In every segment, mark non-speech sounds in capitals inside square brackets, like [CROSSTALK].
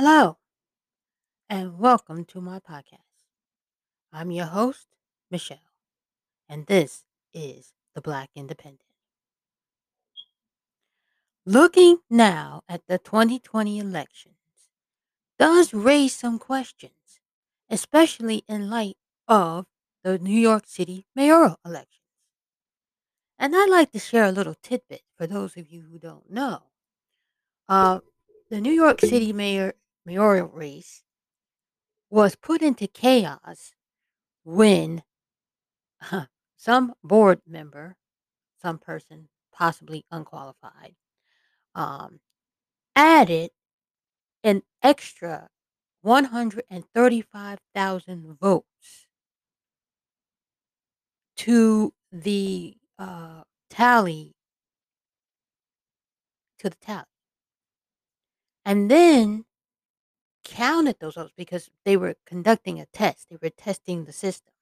Hello, and welcome to my podcast. I'm your host, Michelle, and this is the Black Independent. Looking now at the 2020 elections does raise some questions, especially in light of the New York City mayoral elections. And I'd like to share a little tidbit for those of you who don't know. Uh, the New York City mayor mayoral race was put into chaos when huh, some board member, some person possibly unqualified, um, added an extra 135,000 votes to the uh, tally to the tally. And then counted those votes because they were conducting a test. They were testing the system.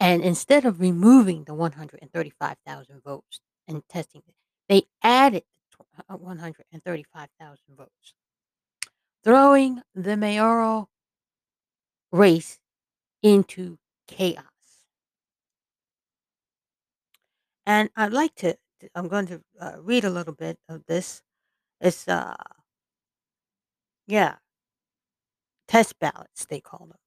And instead of removing the 135,000 votes and testing it, they added uh, 135,000 votes, throwing the mayoral race into chaos. And I'd like to, I'm going to uh, read a little bit of this. It's, uh, yeah, test ballots, they call them.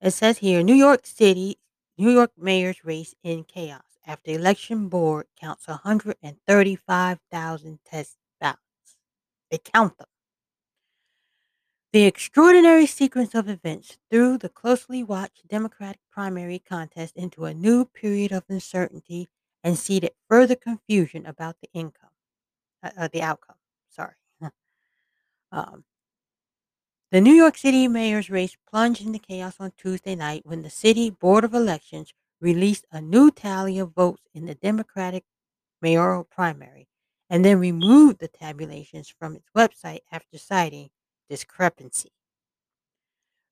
It says here New York City, New York mayor's race in chaos after election board counts 135,000 test ballots. They count them. The extraordinary sequence of events threw the closely watched Democratic primary contest into a new period of uncertainty and seeded further confusion about the income, uh, uh, the outcome. Sorry. [LAUGHS] um, the New York City mayor's race plunged into chaos on Tuesday night when the city board of elections released a new tally of votes in the Democratic mayoral primary and then removed the tabulations from its website after citing discrepancy.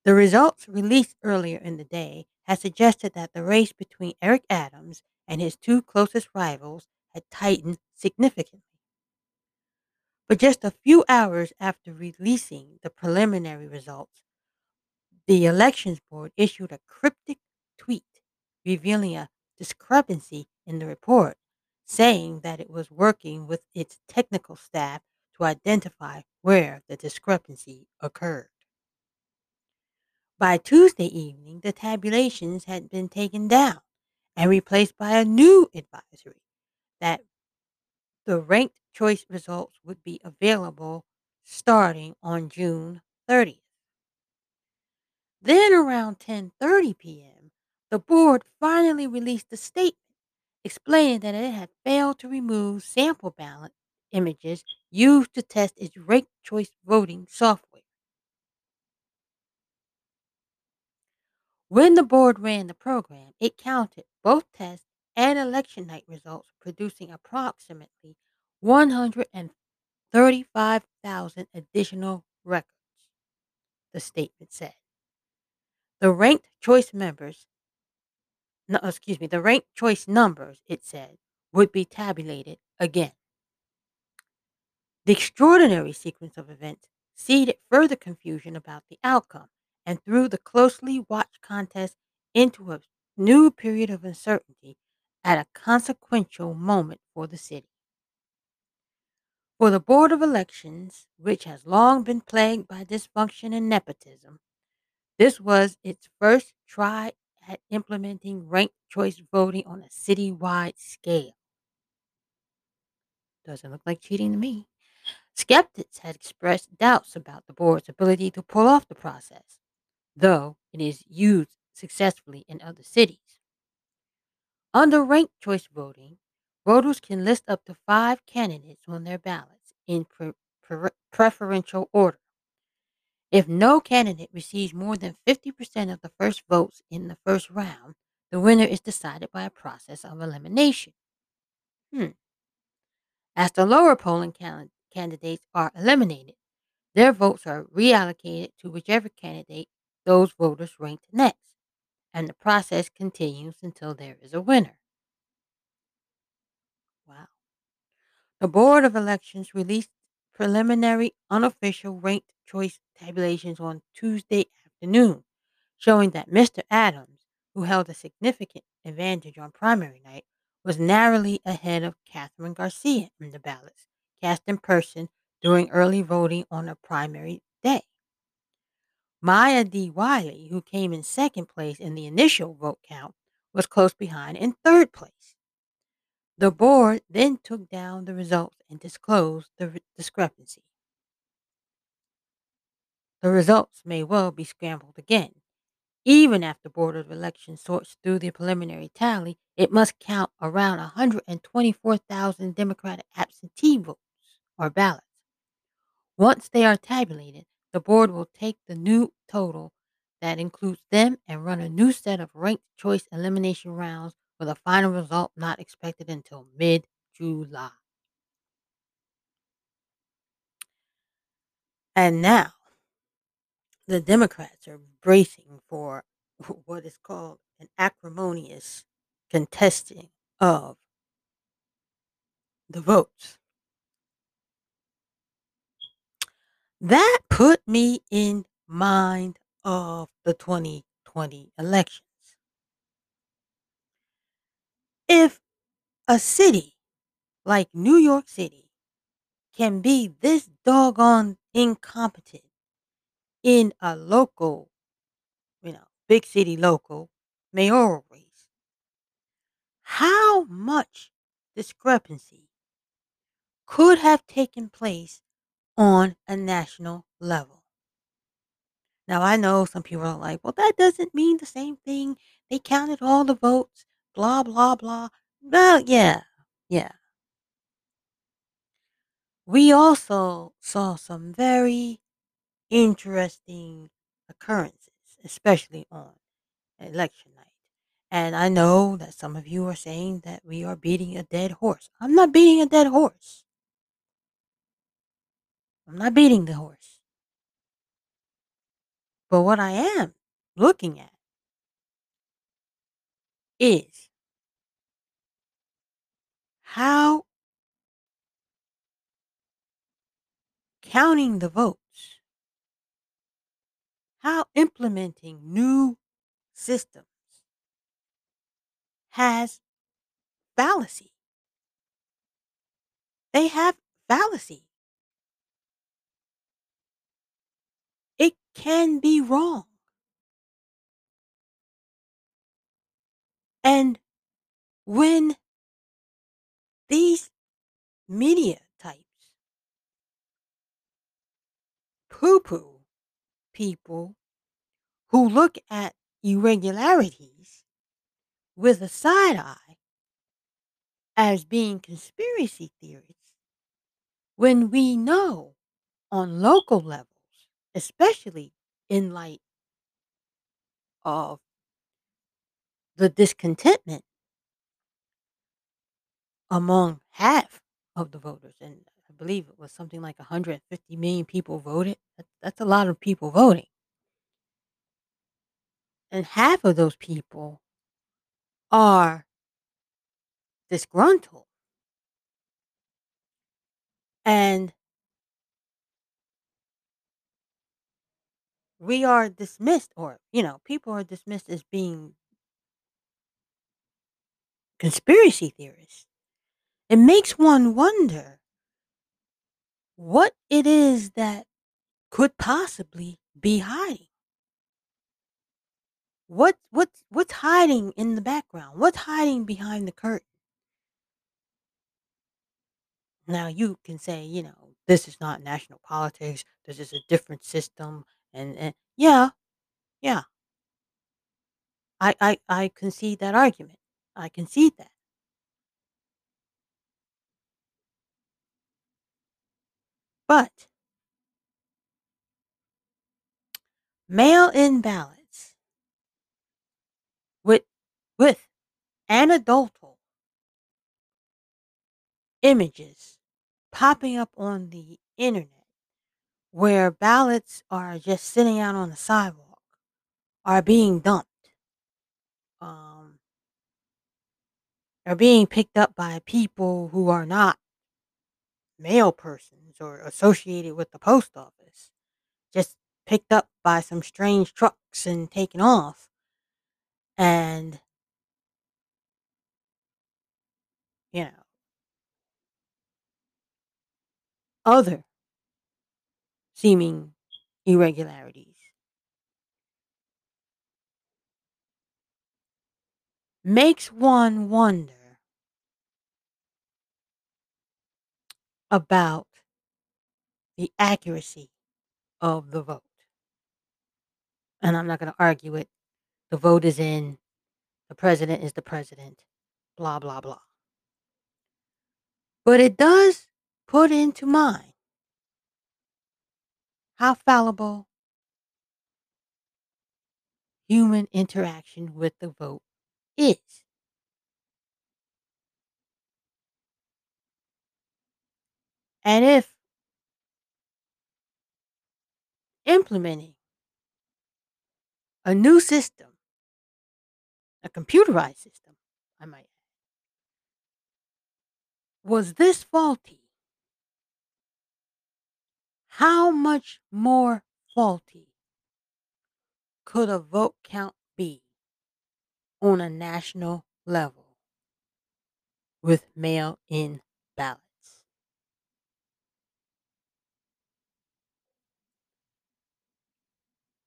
The results released earlier in the day had suggested that the race between Eric Adams and his two closest rivals had tightened significantly. But just a few hours after releasing the preliminary results, the Elections Board issued a cryptic tweet revealing a discrepancy in the report, saying that it was working with its technical staff to identify where the discrepancy occurred. By Tuesday evening, the tabulations had been taken down and replaced by a new advisory that the ranked choice results would be available starting on June 30th. Then around 10:30 p.m., the board finally released a statement explaining that it had failed to remove sample ballot images used to test its ranked choice voting software. When the board ran the program, it counted both test and election night results, producing approximately 135,000 additional records, the statement said. The ranked choice members, no, excuse me, the ranked choice numbers, it said, would be tabulated again. The extraordinary sequence of events seeded further confusion about the outcome and threw the closely watched contest into a new period of uncertainty at a consequential moment for the city. For the Board of Elections, which has long been plagued by dysfunction and nepotism, this was its first try at implementing ranked choice voting on a citywide scale. Doesn't look like cheating to me. Skeptics had expressed doubts about the board's ability to pull off the process, though it is used successfully in other cities. Under ranked choice voting, voters can list up to five candidates on their ballots in pre- pre- preferential order. If no candidate receives more than 50% of the first votes in the first round, the winner is decided by a process of elimination. Hmm. As the lower polling can- candidates are eliminated, their votes are reallocated to whichever candidate those voters ranked next, and the process continues until there is a winner. The Board of Elections released preliminary unofficial ranked choice tabulations on Tuesday afternoon, showing that Mr. Adams, who held a significant advantage on primary night, was narrowly ahead of Kathryn Garcia in the ballots cast in person during early voting on a primary day. Maya D. Wiley, who came in second place in the initial vote count, was close behind in third place. The board then took down the results and disclosed the r- discrepancy. The results may well be scrambled again. Even after Board of Elections sorts through the preliminary tally, it must count around 124,000 Democratic absentee votes or ballots. Once they are tabulated, the board will take the new total that includes them and run a new set of ranked choice elimination rounds with a final result not expected until mid July. And now, the Democrats are bracing for [LAUGHS] what is called an acrimonious contesting of the votes. That put me in mind of the 2020 elections. If a city like New York City can be this doggone incompetent in a local, you know, big city local mayoral race, how much discrepancy could have taken place on a national level? Now, I know some people are like, well, that doesn't mean the same thing. They counted all the votes, blah, blah, blah. Well, yeah, yeah. We also saw some very interesting occurrences, especially on election night. And I know that some of you are saying that we are beating a dead horse. I'm not beating a dead horse. I'm not beating the horse. But what I am looking at is how counting the votes, how implementing new systems has fallacy. They have fallacy. It can be wrong. And when these media types poo poo people who look at irregularities with a side eye as being conspiracy theories, when we know on local levels, especially in light of the discontentment among half of the voters, and I believe it was something like 150 million people voted. That, that's a lot of people voting. And half of those people are disgruntled. And we are dismissed, or, you know, people are dismissed as being conspiracy theorists. It makes one wonder what it is that could possibly be hiding. What what's what's hiding in the background? What's hiding behind the curtain? Now you can say, you know, this is not national politics. This is a different system, and, and yeah, yeah, I, I I concede that argument. I concede that. But mail-in ballots with with anecdotal images popping up on the internet where ballots are just sitting out on the sidewalk are being dumped um are being picked up by people who are not mail persons or associated with the post office, just picked up by some strange trucks and taken off. And you know, other seeming irregularities. Makes one wonder about the accuracy of the vote. And I'm not going to argue it. The vote is in, the president is the president, blah, blah, blah. But it does put into mind how fallible human interaction with the vote is. And if implementing a new system, a computerized system, I might was this faulty, how much more faulty could a vote count be on a national level with mail in ballots?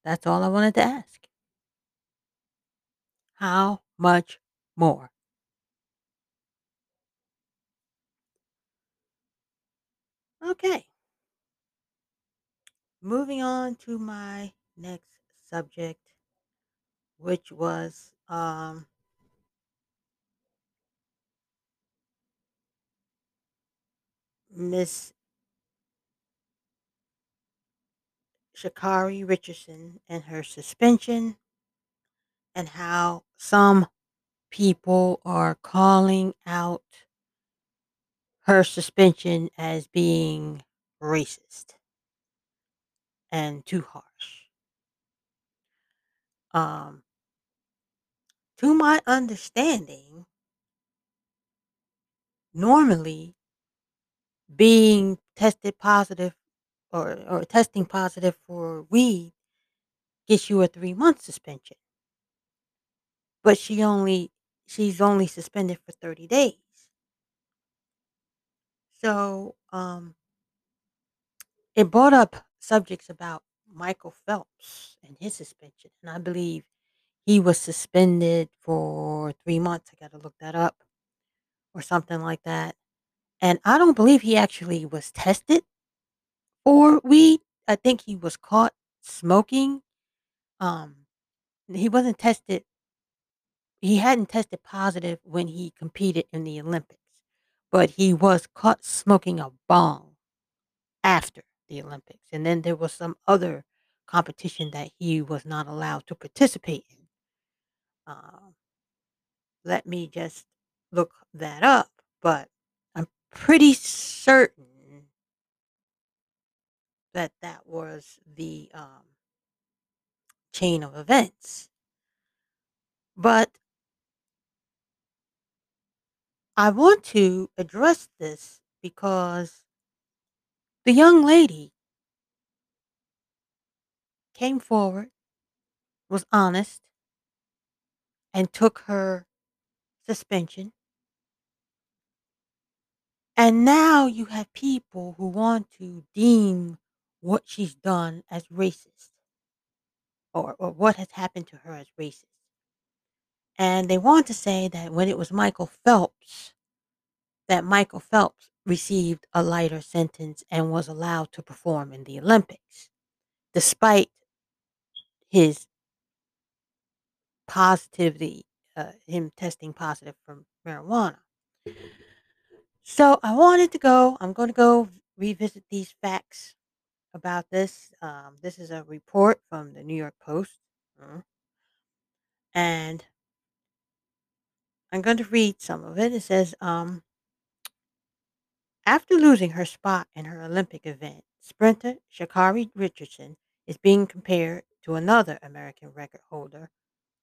That's all I wanted to ask. How much more? Okay. Moving on to my next subject, which was um, Miss Sha'Carri Richardson and her suspension, and how some people are calling out her suspension as being racist and too harsh. Um, to my understanding, normally being tested positive or, or testing positive for weed gets you a three month suspension. But she only she's only suspended for 30 days. So um it brought up subjects about Michael Phelps and his suspension. And I believe he was suspended for three months. I got to look that up or something like that. And I don't believe he actually was tested for weed. I think he was caught smoking. Um, he wasn't tested. He hadn't tested positive when he competed in the Olympics, but he was caught smoking a bong after the Olympics. And then there was some other competition that he was not allowed to participate in. Um, let me just look that up, but I'm pretty certain that that was the um, chain of events. But I want to address this because the young lady came forward, was honest, and took her suspension. And now you have people who want to deem what she's done as racist or, or what has happened to her as racist. And they want to say that when it was Michael Phelps, that Michael Phelps received a lighter sentence and was allowed to perform in the Olympics, despite his positivity, uh, him testing positive from marijuana. So I wanted to go, I'm going to go revisit these facts about this. Um, this is a report from the New York Post. uh, And I'm going to read some of it. It says, um, after losing her spot in her Olympic event, sprinter Sha'Carri Richardson is being compared to another American record holder,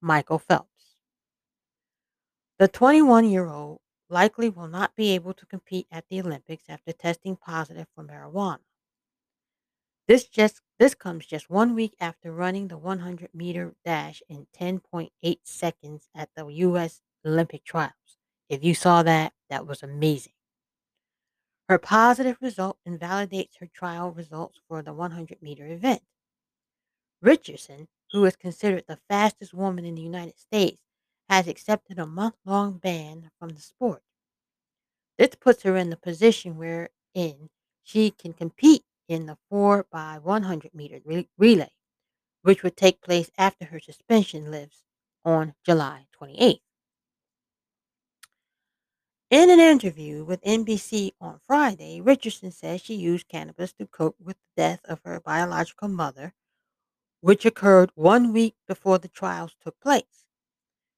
Michael Phelps. The 21 year old likely will not be able to compete at the Olympics after testing positive for marijuana. This just this comes just one week after running the 100 meter dash in 10.8 seconds at the U.S. Olympic trials. If you saw that, that was amazing. Her positive result invalidates her trial results for the 100 meter event. Richardson, who is considered the fastest woman in the United States, has accepted a month long ban from the sport. This puts her in the position wherein she can compete in the 4 by 100 meter re- relay, which would take place after her suspension lifts on July 28th. In an interview with NBC on Friday, Richardson says she used cannabis to cope with the death of her biological mother, which occurred one week before the trials took place.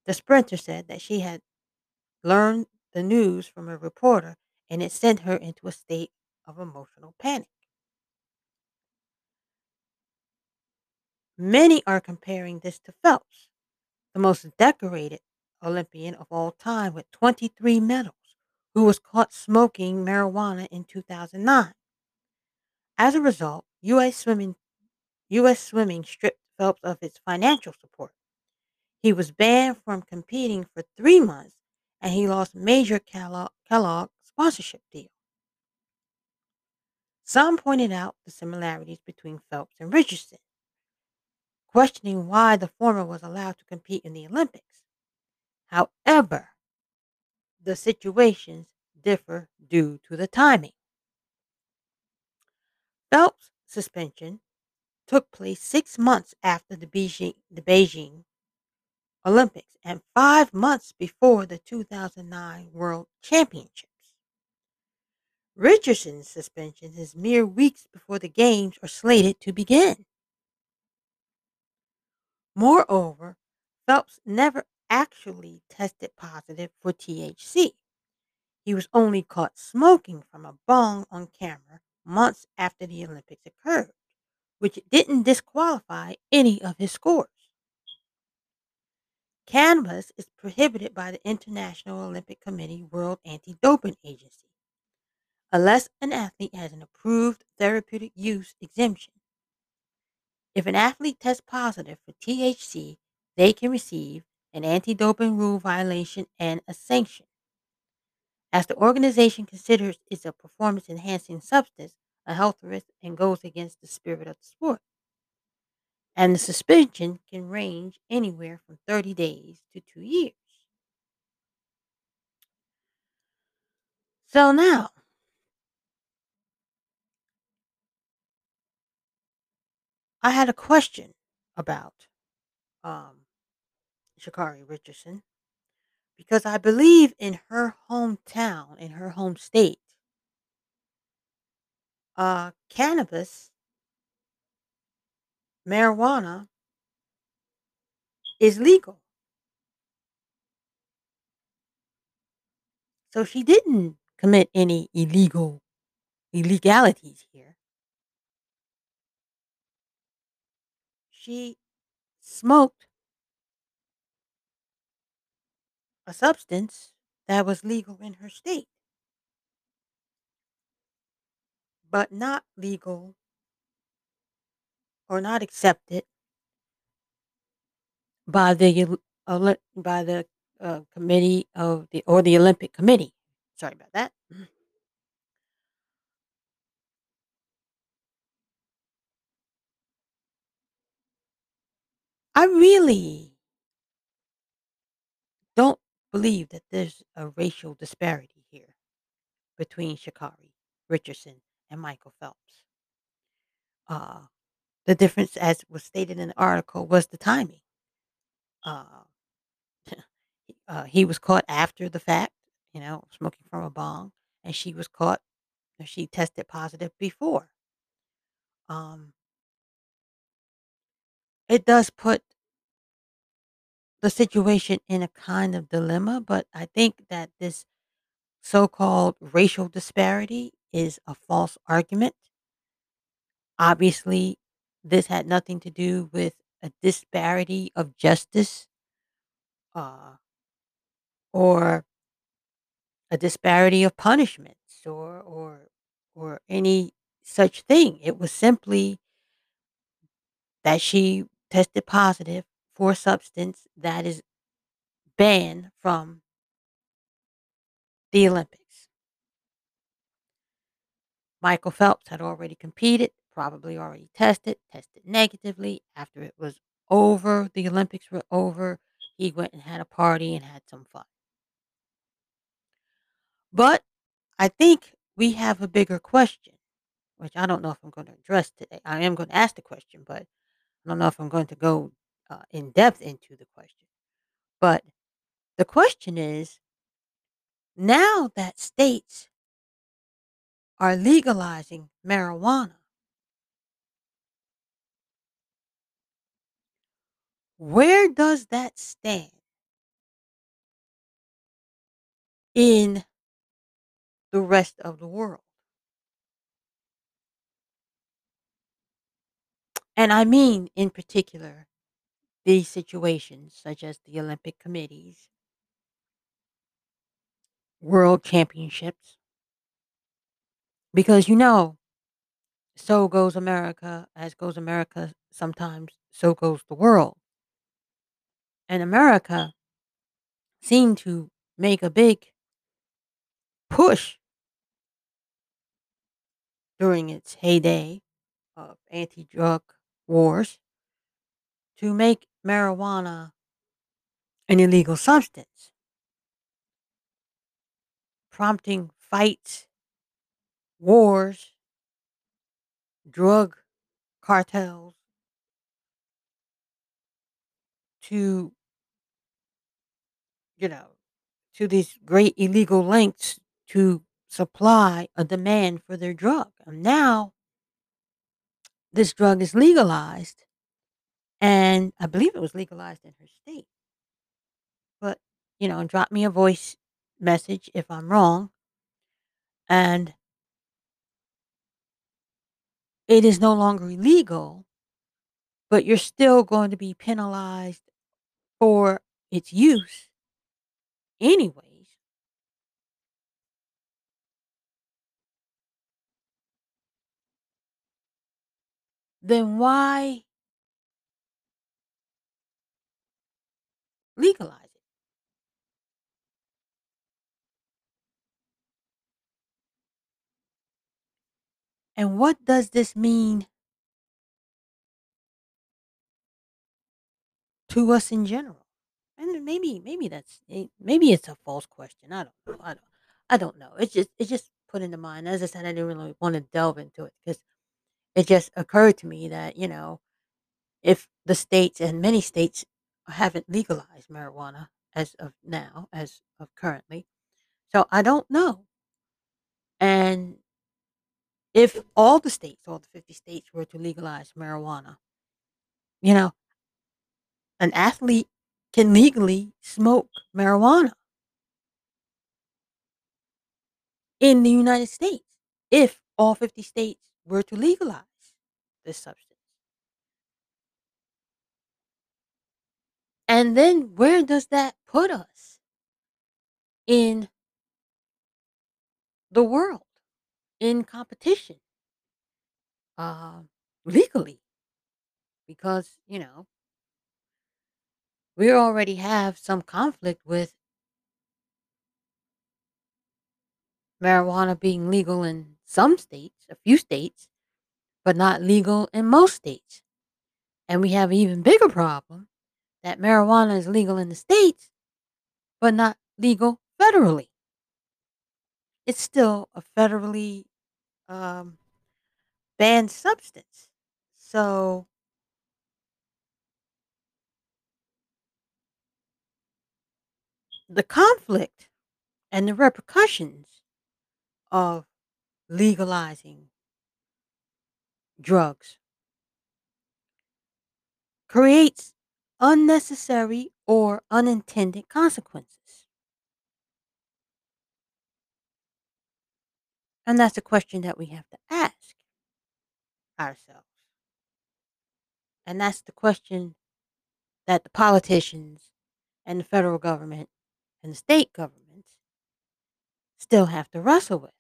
The sprinter said that she had learned the news from a reporter and it sent her into a state of emotional panic. Many are comparing this to Phelps, the most decorated Olympian of all time with 23 medals, who was caught smoking marijuana in 2009. As a result, U.S. swimming U.S. swimming stripped Phelps of its financial support. He was banned from competing for three months, and he lost major Kellogg, Kellogg sponsorship deal. Some pointed out the similarities between Phelps and Richardson, questioning why the former was allowed to compete in the Olympics. However, the situations differ due to the timing. Phelps' suspension took place six months after the Beijing, the Beijing Olympics and five months before the 2009 World Championships. Richardson's suspension is mere weeks before the games are slated to begin. Moreover, Phelps never actually tested positive for THC. He was only caught smoking from a bong on camera months after the Olympics occurred, which didn't disqualify any of his scores. Cannabis is prohibited by the International Olympic Committee World Anti-Doping Agency unless an athlete has an approved therapeutic use exemption. If an athlete tests positive for THC, they can receive an anti-doping rule violation and a sanction. As the organization considers it a performance enhancing substance, a health risk, and goes against the spirit of the sport and the suspension can range anywhere from 30 days to two years. So now, I had a question about um, Sha'Carri Richardson because I believe in her hometown, in her home state, uh, cannabis, marijuana is legal. So she didn't commit any illegal illegalities here. She smoked a substance that was legal in her state, but not legal or not accepted by the by the uh, committee of the or the Olympic Committee. Sorry about that. I really don't believe that there's a racial disparity here between Sha'Carri Richardson and Michael Phelps. Uh, the difference, as was stated in the article, was the timing. Uh, [LAUGHS] uh, he was caught after the fact, you know, smoking from a bong, and she was caught. She tested positive before. Um, it does put the situation in a kind of dilemma, but I think that this so-called racial disparity is a false argument. Obviously, this had nothing to do with a disparity of justice uh, or a disparity of punishments or or or any such thing. It was simply that she tested positive for a substance that is banned from the Olympics. Michael Phelps had already competed, probably already tested, tested negatively. After it was over, the Olympics were over, he went and had a party and had some fun. But I think we have a bigger question, which I don't know if I'm going to address today. I am going to ask the question, but I don't know if I'm going to go uh, in depth into the question. But the question is now that states are legalizing marijuana, where does that stand in the rest of the world? And I mean, in particular, these situations such as the Olympic committees, world championships, because you know, so goes America, as goes America, sometimes so goes the world. And America seemed to make a big push during its heyday of anti drug wars to make marijuana an illegal substance, prompting fights, wars, drug cartels to, you know, to these great illegal lengths to supply a demand for their drug. And now this drug is legalized, and I believe it was legalized in her state. But, you know, drop me a voice message if I'm wrong. And it is no longer illegal, but you're still going to be penalized for its use anyways. Then why legalize it? And what does this mean to us in general? And maybe maybe that's eh, maybe it's a false question. I don't know. I don't I don't know. It's just it just put into mind. As I said, I didn't really want to delve into it because it just occurred to me that, you know, if the states and many states haven't legalized marijuana as of now, as of currently. So I don't know. And if all the states, all the 50 states were to legalize marijuana, you know, an athlete can legally smoke marijuana in the United States if all 50 states were to legalize this substance. And then where does that put us in the world, in competition, uh, legally? Because, you know, we already have some conflict with marijuana being legal in some states, a few states, but not legal in most states. And we have an even bigger problem that marijuana is legal in the states, but not legal federally. It's still a federally um, banned substance. So the conflict and the repercussions of legalizing drugs creates unnecessary or unintended consequences. And that's a question that we have to ask ourselves. And that's the question that the politicians and the federal government and the state governments still have to wrestle with.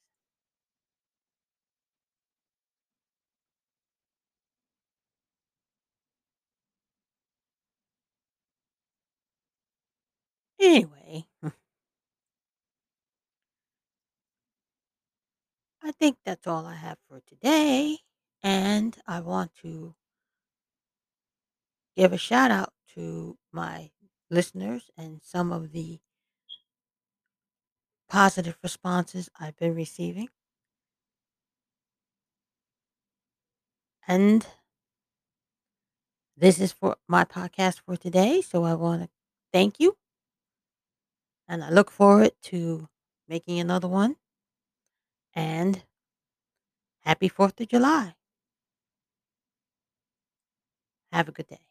Anyway, hmm. I think that's all I have for today. And I want to give a shout out to my listeners and some of the positive responses I've been receiving. And this is for my podcast for today. So I want to thank you. And I look forward to making another one. And happy 4th of July. Have a good day.